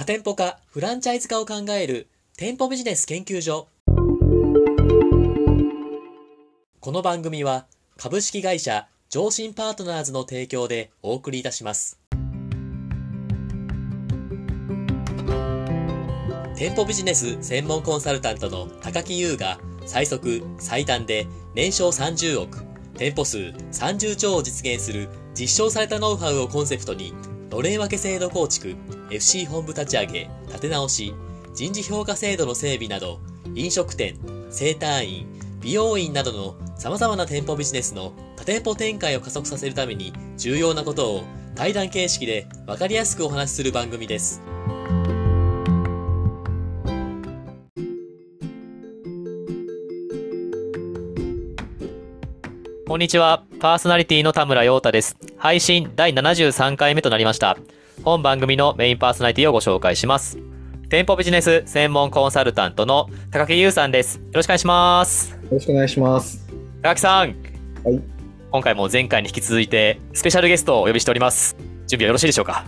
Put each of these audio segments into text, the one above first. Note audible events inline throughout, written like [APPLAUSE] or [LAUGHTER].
多店舗化、フランチャイズ化を考える店舗ビジネス研究所。この番組は株式会社上信パートナーズの提供でお送りいたします。店舗ビジネス専門コンサルタントの高木優が最速、最短で年商30億、店舗数30兆を実現する実証されたノウハウをコンセプトに、のれん分け制度構築、FC 本部立ち上げ、立て直し、人事評価制度の整備など、飲食店、整体院、美容院などの様々な店舗ビジネスの多店舗展開を加速させるために重要なことを対談形式でわかりやすくお話しする番組です。こんにちは。パーソナリティの田村陽太です。配信第73回目となりました。本番組のメインパーソナリティをご紹介します。店舗ビジネス専門コンサルタントの高木優さんです。よろしくお願いします。よろしくお願いします。高木さん。はい。今回も前回に引き続いて、スペシャルゲストをお呼びしております。準備はよろしいでしょうか？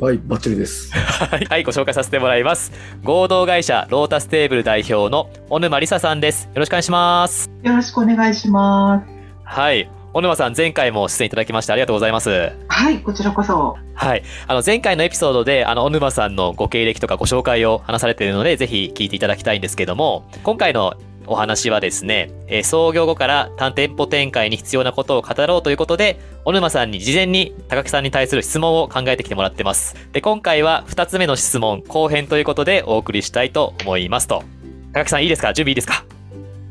はい、バッチリです。はい、ご紹介させてもらいます。合同会社ロータステーブル代表の小沼理沙さんです。よろしくお願いします。よろしくお願いします。はい。小沼さん、前回も出演いただきましてありがとうございます。はい、こちらこそ。はい。あの、前回のエピソードで、あの、小沼さんのご経歴とかご紹介を話されているので、ぜひ聞いていただきたいんですけども、今回のお話はですね、えー、創業後から単店舗展開に必要なことを語ろうということで、小沼さんに事前に高木さんに対する質問を考えてきてもらってます。で、今回は2つ目の質問、後編ということでお送りしたいと思いますと。高木さんいいですか？準備いいですか？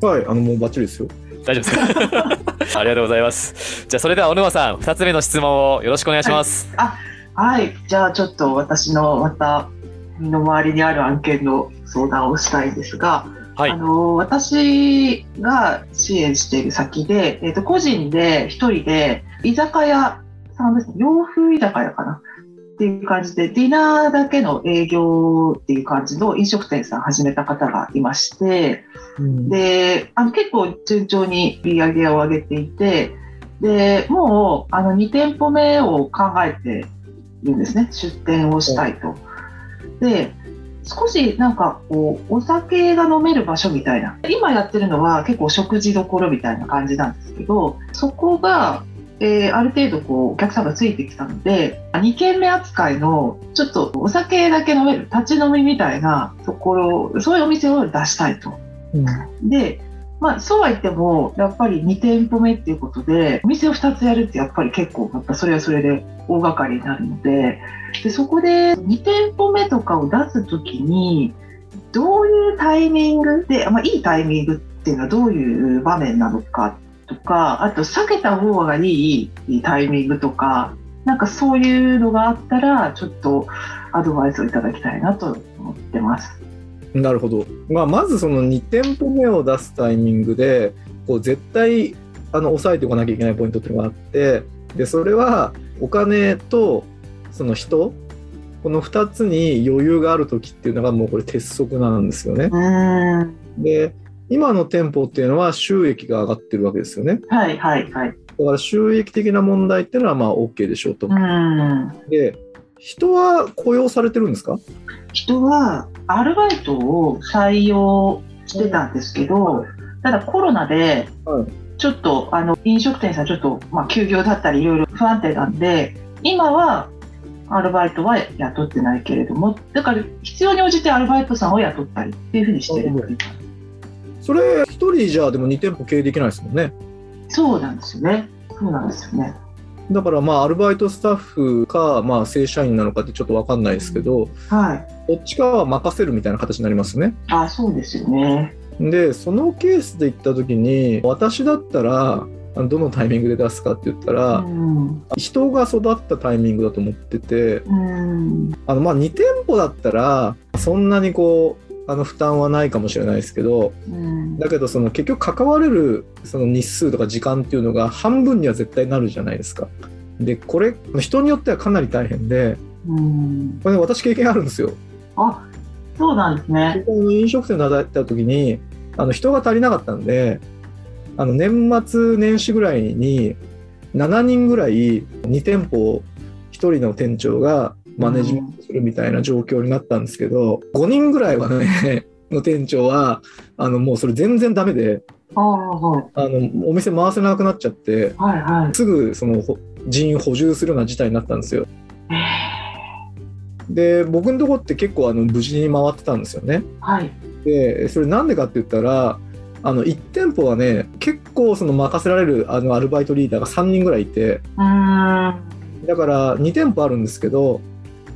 はい、あの、もうバッチリですよ。大丈夫ですか？[LAUGHS] [LAUGHS] ありがとうございます。じゃあ、それでは小沼さん、2つ目の質問をよろしくお願いします。はい、あはい。じゃあ、ちょっと私のまた、身の回りにある案件の相談をしたいんですが、はい、あの私が支援している先で、えーと、個人で一人で居酒屋さんですね洋風居酒屋かなっていう感じでディナーだけの営業っていう感じの飲食店さん始めた方がいまして、うん、であの結構順調に売り上げを上げていてでもうあの2店舗目を考えているんですね。出店をしたいと。で少しなんかこうお酒が飲める場所みたいな。今やってるのは結構食事どころみたいな感じなんですけどそこが、えー、ある程度こうお客さんがついてきたので2軒目扱いのちょっとお酒だけ飲める立ち飲みみたいなところそういうお店を出したいと。うん、でまあ、そうは言っても、やっぱり2店舗目っていうことで、お店を2つやるってやっぱり結構、やっぱそれはそれで大掛かりになるので、でそこで2店舗目とかを出すときに、どういうタイミングで、まあ、いいタイミングっていうのはどういう場面なのかとか、あと避けた方がいいタイミングとか、なんかそういうのがあったら、ちょっとアドバイスをいただきたいなと思ってます。なるほど、まあ、まずその2店舗目を出すタイミングでこう絶対あの抑えておかなきゃいけないポイントっていうのがあってでそれはお金とその人この2つに余裕がある時っていうのがもうこれ鉄則なんですよね。で今の店舗っていうのは収益が上がってるわけですよね。はいはいはい。だから収益的な問題っていうのはまあ OK でしょうと。で人は雇用されてるんですか？人はアルバイトを採用してたんですけど、ただコロナで、ちょっとあの飲食店さんちょっと、まあ、休業だったりいろいろ不安定なんで、今はアルバイトは雇ってないけれども、だから必要に応じてアルバイトさんを雇ったりっていうふうにしてるそれ、一人じゃでも2店舗経営できないですもんね。そうなんですよね。そうなんですよね。だからまあアルバイトスタッフかまあ正社員なのかってちょっと分かんないですけど、はい、どっちかは任せるみたいな形になりますね。あそうですよねでそのケースで言った時に私だったらどのタイミングで出すかって言ったら、うん、人が育ったタイミングだと思ってて、うん、あのまあ2店舗だったらそんなにこうあの負担はないかもしれないですけど、うん、だけどその結局関われるその日数とか時間っていうのが半分には絶対なるじゃないですか。でこれ人によってはかなり大変で、うん、これ、ね、私経験あるんですよ。あそうなんですね。飲食店で働いた時にあの人が足りなかったんであの年末年始ぐらいに7人ぐらい2店舗1人の店長がマネジメントするみたいな状況になったんですけど、5人ぐらいはね、[LAUGHS] の店長は、あの、もうそれ全然ダメで、あのお店回せなくなっちゃって、はいはい、すぐその人員補充するような事態になったんですよ。で僕のとこって結構あの無事に回ってたんですよね。はい、でそれなんでかって言ったらあの1店舗はね結構その任せられるあのアルバイトリーダーが3人ぐらいいてだから2店舗あるんですけど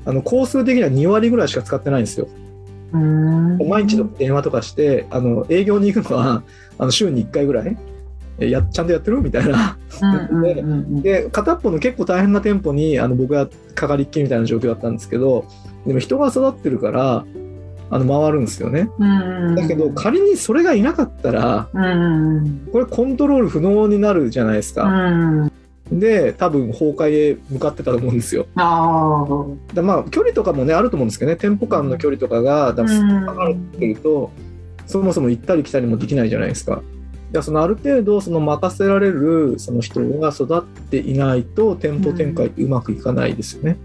あの工数的には2割ぐらいしか使ってないんですよ。毎日の電話とかしてあの営業に行くのはあの週に1回ぐらいやちゃんとやってる？みたいな。[LAUGHS] で片っぽの結構大変な店舗にあの僕がかかりっきりみたいな状況だったんですけどでも人が育ってるからあの回るんですよね、だけど仮にそれがいなかったら、これコントロール不能になるじゃないですか、で多分崩壊へ向かってたと思うんですよ。あだまあ距離とかもねあると思うんですけどね店舗間の距離とかがだ離れてると、そもそも行ったり来たりもできないじゃないですか。じゃそのある程度その任せられるその人が育っていないと店舗展開ってうまくいかないですよね。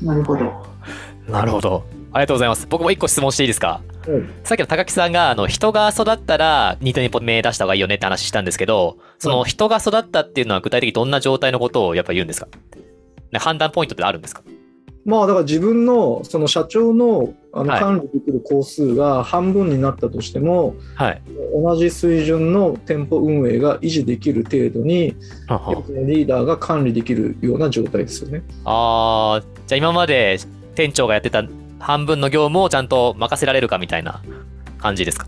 うん、なるほど。なるほど。ありがとうございます。僕も一個質問していいですか、うん、さっきの高木さんがあの人が育ったら2店舗目出した方がいいよねって話したんですけど、その人が育ったっていうのは具体的にどんな状態のことをやっぱ言うんですか？判断ポイントってあるんですか？まあだから自分のその社長のあの管理できる工数が半分になったとしても、はい、同じ水準の店舗運営が維持できる程度にリーダーが管理できるような状態ですよね。ああじゃあ今まで店長がやってた半分の業務をちゃんと任せられるかみたいな感じですか？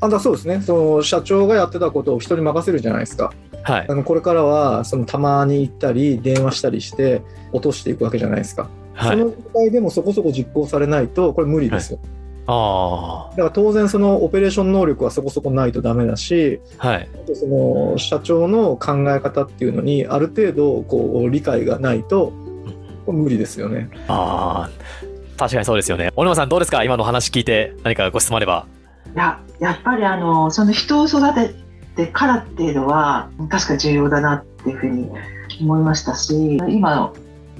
あだそうですね。その社長がやってたことを人に任せるじゃないですか。はい、あのこれからはそのたまに行ったり電話したりして落としていくわけじゃないですか。はい、その状態でもそこそこ実行されないとこれ無理ですよ。はい、あだから当然そのオペレーション能力はそこそこないとダメだし、はい、その社長の考え方っていうのにある程度こう理解がないと無理ですよね。あ確かにそうですよね。小沼さんどうですか？今の話聞いて何かご質問あれば。いややっぱりあのその人を育ててからっていうのは確かに重要だなっていうふうに思いましたし今の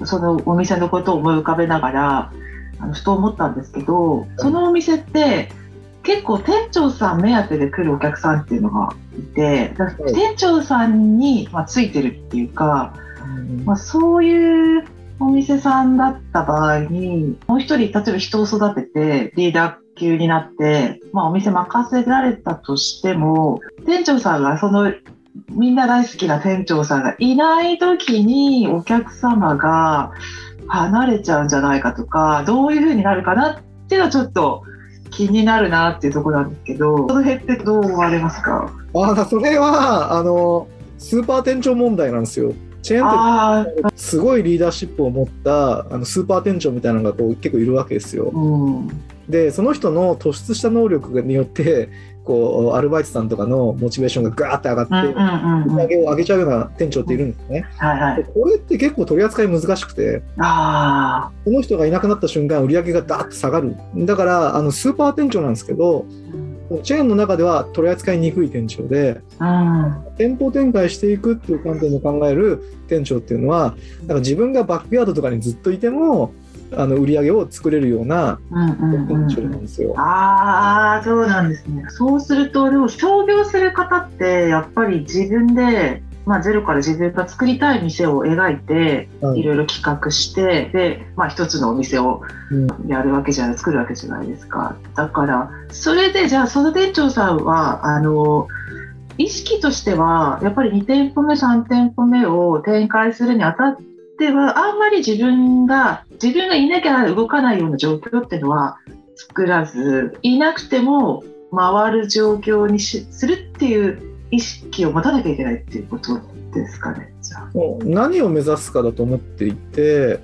そのお店のことを思い浮かべながらあのふと思ったんですけどそのお店って結構店長さん目当てで来るお客さんっていうのがいて店長さんに、まあ、ついてるっていうか、まあ、そういうお店さんだった場合にもう一人例えば人を育ててリーダー級になって、まあ、お店任せられたとしても店長さんがそのみんな大好きな店長さんがいない時にお客様が離れちゃうんじゃないかとかどういう風になるかなっていうのはちょっと気になるなっていうところなんですけどその辺ってどう思われますか？あそれはあのスーパー店長問題なんですよ。チェーン店。すごいリーダーシップを持ったあのスーパー店長みたいなのがこう結構いるわけですよ。うん、でその人の突出した能力によってこうアルバイトさんとかのモチベーションがガーって上がって売り上げを上げちゃうような店長っているんですね。はいはい、これって結構取り扱い難しくてあこの人がいなくなった瞬間売り上げがダーッと下がる。だからあのスーパー店長なんですけどチェーンの中では取り扱いにくい店長で、店舗展開していくっていう観点で考える店長っていうのはなんか自分がバックヤードとかにずっといてもあの売り上げを作れるようななんですよ。ああそうなんですね。そうするとでも創業する方ってやっぱり自分でまあ、ゼロから自分が作りたい店を描いて、いろいろ企画して、で、まあ、一つのお店をやるわけじゃない、作るわけじゃないですか。だから、それで、じゃあ、その店長さんは、あの、意識としては、やっぱり2店舗目、3店舗目を展開するにあたっではあんまり自分が自分がいなきゃ動かないような状況っていうのは作らずいなくても回る状況にしするっていう意識を持たなきゃいけないっていうことですかねじゃあ。何を目指すかだと思っていて、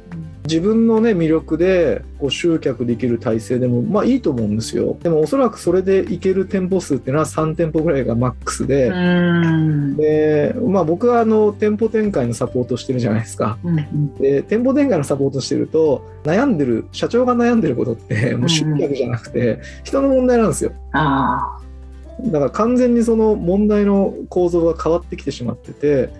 自分のね魅力でこう集客できる体制でもまあいいと思うんですよ。でもおそらくそれでいける店舗数っていうのは3店舗ぐらいがマックスでで、まあ、僕はあの店舗展開のサポートしてるじゃないですか、うんうん、で店舗展開のサポートしてると悩んでる社長が悩んでることってもう集客じゃなくて人の問題なんですよ。だから完全にその問題の構造が変わってきてしまってて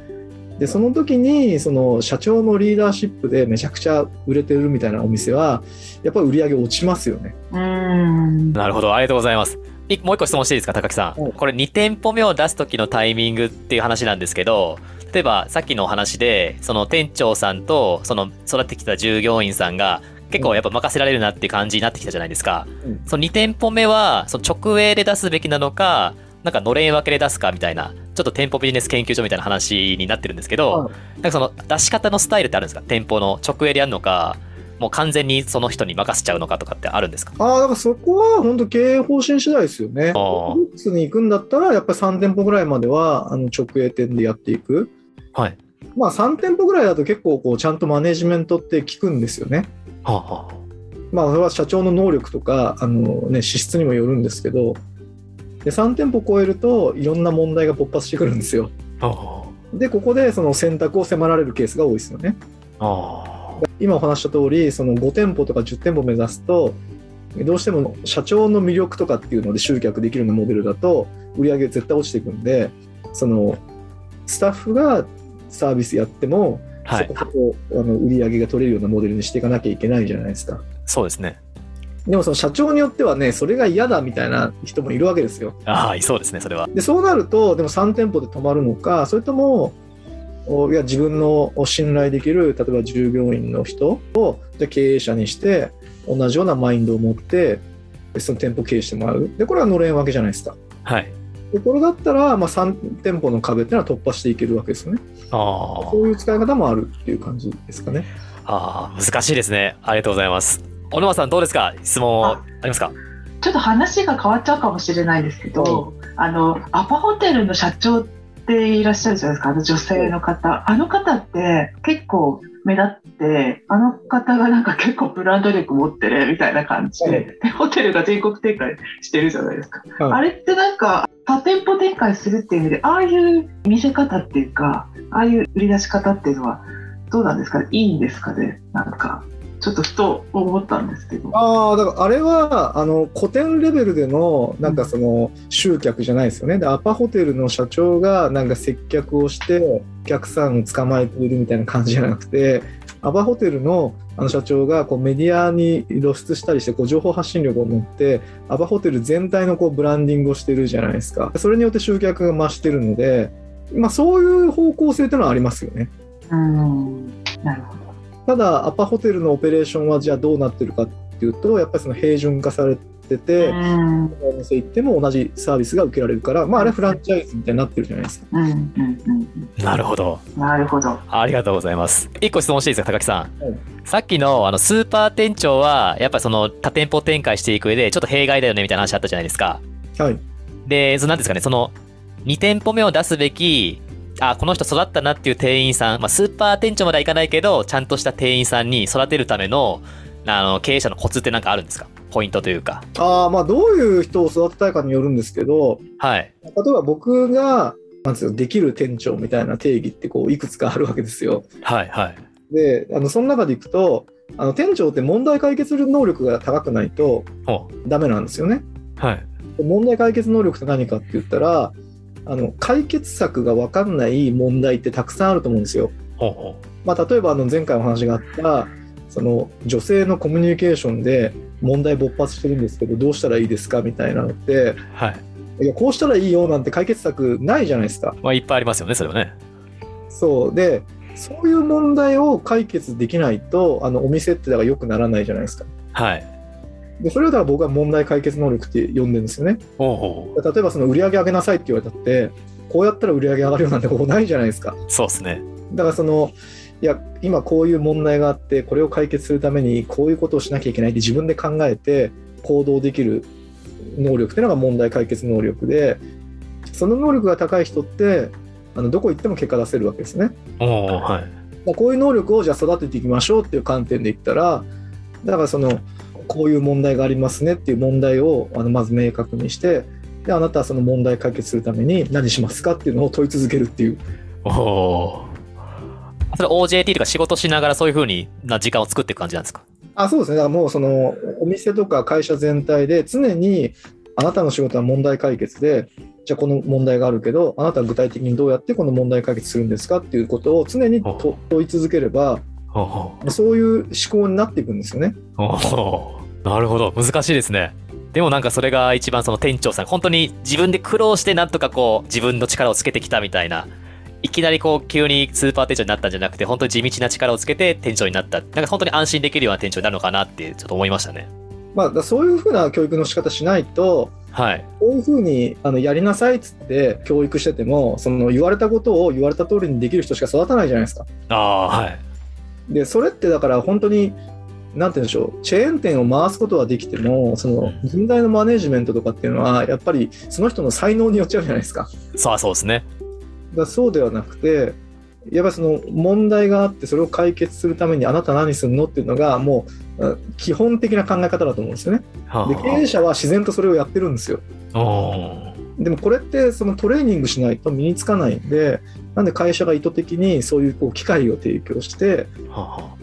でその時にその社長のリーダーシップでめちゃくちゃ売れてるみたいなお店はやっぱり売り上げ落ちますよね。うんなるほどありがとうございます。もう一個質問していいですか高木さん。これ2店舗目を出す時のタイミングっていう話なんですけど例えばさっきのお話でその店長さんとその育ってきた従業員さんが結構やっぱ任せられるなっていう感じになってきたじゃないですか。うん、その2店舗目はその直営で出すべきなのかなんかのれん分けで出すかみたいな、ちょっと店舗ビジネス研究所みたいな話になってるんですけど、なんかその出し方のスタイルってあるんですか？店舗の直営でやるのか、もう完全にその人に任せちゃうのかとかってあるんですか？ああ、だからそこは本当経営方針次第ですよね。オックスに行くんだったら、やっぱり3店舗ぐらいまではあの直営店でやっていく。はい。まあ3店舗ぐらいだと結構こうちゃんとマネジメントって効くんですよね。はあはあ、まあそれは社長の能力とかあの、ね、資質にもよるんですけど、で3店舗超えるといろんな問題が勃発してくるんですよ。でここでその選択を迫られるケースが多いですよね。今お話した通りその5店舗とか10店舗目指すとどうしても社長の魅力とかっていうので集客できるようなモデルだと売り上げ絶対落ちていくんでそのスタッフがサービスやっても、はい、そこそこあの売り上げが取れるようなモデルにしていかなきゃいけないじゃないですか。そうですねでもその社長によってはね、それが嫌だみたいな人もいるわけですよ。ああ、そうですね、それは。で、そうなると、でも3店舗で泊まるのか、それとも、いや自分の信頼できる、例えば従業員の人を経営者にして、同じようなマインドを持って、その店舗経営してもらう。で、これはのれんわけじゃないですか。はい。ところだったら、まあ、3店舗の壁っていうのは突破していけるわけですよね。ああ。そういう使い方もあるっていう感じですかね。ああ、難しいですね。ありがとうございます。小沼さんどうですか？質問ありますか？ちょっと話が変わっちゃうかもしれないですけど、あのアパホテルの社長っていらっしゃるじゃないですかあの女性の方あの方って結構目立ってあの方がなんか結構ブランド力持ってるみたいな感じで、でホテルが全国展開してるじゃないですか、あれってなんか多店舗展開するっていう意味でああいう見せ方っていうかああいう売り出し方っていうのはどうなんですかいいんですかね？なんかちょっとふと思ったんですけど。ああ、だからあれは、あの、古典レベルでの、なんかその、集客じゃないですよね。で、アパホテルの社長が、なんか接客をして、お客さんを捕まえているみたいな感じじゃなくて、アパホテルのあの社長がこうメディアに露出したりしてこう情報発信力を持ってアパホテル全体のこうブランディングをしてるじゃないですかそれによって集客が増してるので、まあ、そういう方向性というのはありますよね。うんただアパホテルのオペレーションはじゃあどうなってるかっていうとやっぱりその平準化されてて、お店行っても同じサービスが受けられるから、まあ、あれフランチャイズみたいになってるじゃないですか。なるほど。なるほど。ありがとうございます。一個質問していいですか、高木さん。はい、さっきのあのスーパー店長は、やっぱりその多店舗展開していく上で、ちょっと弊害だよねみたいな話あったじゃないですか。はい。で、そのなんですかね、その2店舗目を出すべきあ、この人育ったなっていう店員さん、まあ、スーパー店長まではいかないけど、ちゃんとした店員さんに育てるための、あの、経営者のコツって何かあるんですか？ポイントというか。ああ、まあ、どういう人を育てたいかによるんですけど、はい。例えば僕が、なんですよ、できる店長みたいな定義ってこういくつかあるわけですよ。はいはい。で、あのその中でいくと、あの店長って問題解決する能力が高くないとダメなんですよね。はい。問題解決能力って何かって言ったら、あの解決策が分かんない問題ってたくさんあると思うんですよ。ほうほうまあ、例えばあの前回お話があったその女性のコミュニケーションで問題勃発してるんですけどどうしたらいいですかみたいなのって、はい、いやこうしたらいいよなんて解決策ないじゃないですか。まあ、いっぱいありますよねそれはね。そうでそういう問題を解決できないとあのお店ってだから良くならないじゃないですか。はいでそれをだから僕は問題解決能力って呼んでるんですよね。例えばその売り上げ上げなさいって言われたってこうやったら売り上げ上がるようなんてことないじゃないですか。そうですねだからそのいや今こういう問題があってこれを解決するためにこういうことをしなきゃいけないって自分で考えて行動できる能力っていうのが問題解決能力でその能力が高い人ってあのどこ行っても結果出せるわけですね。はい、こういう能力をじゃあ育てていきましょうっていう観点で言ったらだからそのこういう問題がありますねっていう問題をあのまず明確にしてであなたはその問題解決するために何しますかっていうのを問い続けるっていう。おお。それ OJT とか仕事しながらそういうふうにな時間を作っていく感じなんですか？あそうですね。だからもうそのお店とか会社全体で常にあなたの仕事は問題解決でじゃあこの問題があるけどあなたは具体的にどうやってこの問題解決するんですかっていうことを常に問い続ければそういう思考になっていくんですよね。なるほど難しいですね。でもなんかそれが一番その店長さん本当に自分で苦労してなんとかこう自分の力をつけてきたみたいないきなりこう急にスーパー店長になったんじゃなくて本当に地道な力をつけて店長になったなんか本当に安心できるような店長になるのかなってちょっと思いましたね。まあ、そういうふうな教育の仕方しないと、はい、こういうふうにあのやりなさいっつって教育しててもその言われたことを言われた通りにできる人しか育たないじゃないですか。あはい、でそれってだから本当になんて言うんでしょうチェーン店を回すことはできてもその人材のマネジメントとかっていうのはやっぱりその人の才能によっちゃうじゃないですか。そうそうですねだそうではなくてやっぱりその問題があってそれを解決するためにあなた何するのっていうのがもう基本的な考え方だと思うんですよね。で経営者は自然とそれをやってるんですよ。でもこれってそのトレーニングしないと身につかないんでなんで会社が意図的にそういうこう機会を提供してだか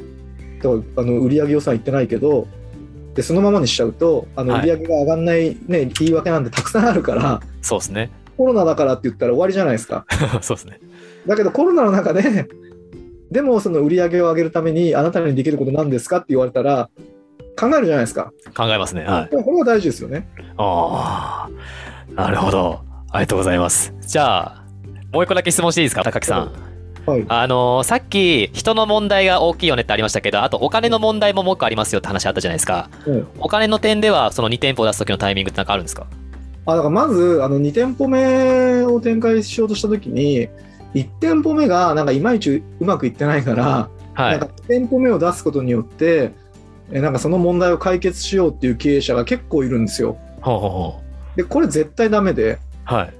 らあの売上予算いってないけどでそのままにしちゃうとあの売上が上がんない、ね、言い訳なんてたくさんあるからそうですねコロナだからって言ったら終わりじゃないですか。[LAUGHS] そうですねだけどコロナの中ででもその売り上げを上げるためにあなたにできることなんですかって言われたら考えるじゃないですか。考えますね。はい。これは大事ですよね。ああ、なるほど。ありがとうございます。じゃあ、もう一個だけ質問していいですか、高木さん。はい、あのー、さっき人の問題が大きいよねってありましたけどあとお金の問題ももう一個ありますよって話あったじゃないですか、うん、お金の点ではその2店舗を出す時のタイミングって何かあるんですか？あだからまずあの2店舗目を展開しようとした時に1店舗目がなんかいまいちうまくいってないから、はい、なんか2店舗目を出すことによってなんかその問題を解決しようっていう経営者が結構いるんですよ。ほうほうほう。でこれ絶対ダメで。はい、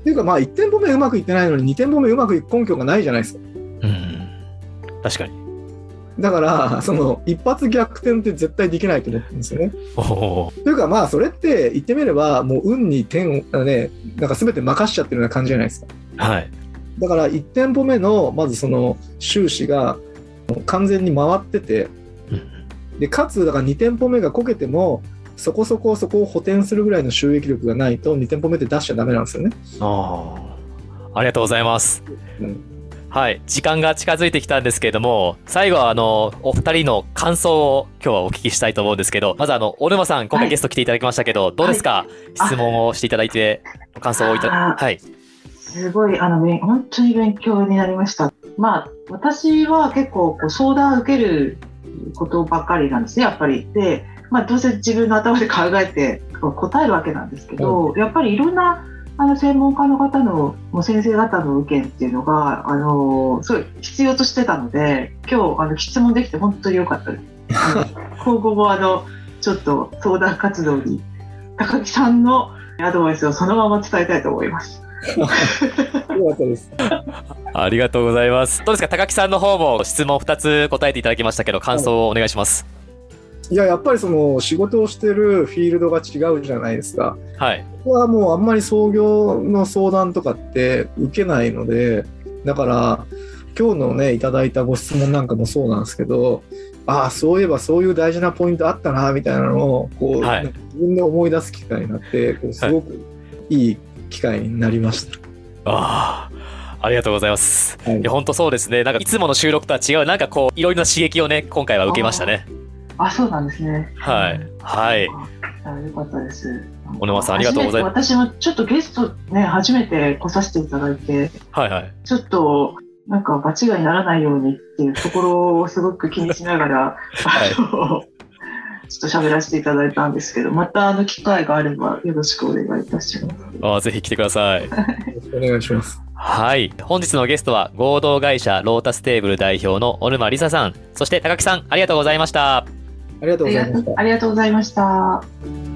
っていうかまあ1店舗目うまくいってないのに2店舗目うまくいく根拠がないじゃないですか。うん、確かに。だから、その一発逆転って絶対できないと思ってるんですよね。というか、まあ、それって言ってみれば、もう運に点を、ね、なんか全て任しちゃってるような感じじゃないですか。はい。だから1店舗目のまずその収支が完全に回ってて、でかつだから2店舗目がこけてもそこそこそこを補填するぐらいの収益力がないと2店舗目で出しちゃだめなんですよね。あありがとうございます。うんはい、時間が近づいてきたんですけれども、最後はあの、お二人の感想を今日はお聞きしたいと思うんですけど、まずあの、小沼さん、今回ゲスト来ていただきましたけど、はい、どうですか、はい、質問をしていただいて、感想をいただはい。すごい、あの、本当に勉強になりました。まあ、私は結構こう相談を受けることばっかりなんですね、やっぱり。で、まあ、どうせ自分の頭で考えて答えるわけなんですけど、うん、やっぱりいろんなあの専門家の方のもう先生方の意見っていうのがあのすごい必要としてたので今日あの質問できて本当に良かったです。[LAUGHS] 今後もあのちょっと相談活動に高木さんのアドバイスをそのまま伝えたいと思います。[LAUGHS] ありがとうございます。どうですか、高木さんの方も質問2つ答えていただきましたけど、感想をお願いします。いや、やっぱりその仕事をしてるフィールドが違うじゃないですか。はい。ここはもうあんまり創業の相談とかって受けないので、だから、今日のね、いただいたご質問なんかもそうなんですけど、ああ、そういえばそういう大事なポイントあったな、みたいなのを、こう、はい、自分で思い出す機会になって、こうすごくいい機会になりました。ああ。ありがとうございます。はい、いや本当そうですね。なんかいつもの収録とは違う、なんかこういろいろな刺激をね今回は受けましたね。あ、そうなんですね。はい。はい。よかったです。小沼さん、ありがとうございます。私もちょっとゲストね、初めて来させていただいて、はいはい。ちょっと、なんか場違いにならないようにっていうところをすごく気にしながら、はい、ちょっと喋らせていただいたんですけど、またあの機会があればよろしくお願いいたします。あぜひ来てください。よろしくお願いします。はい。本日のゲストは合同会社ロータステーブル代表の小沼梨沙さん、そして高木さん、ありがとうございました。ありがとうございました。ありがとうございました。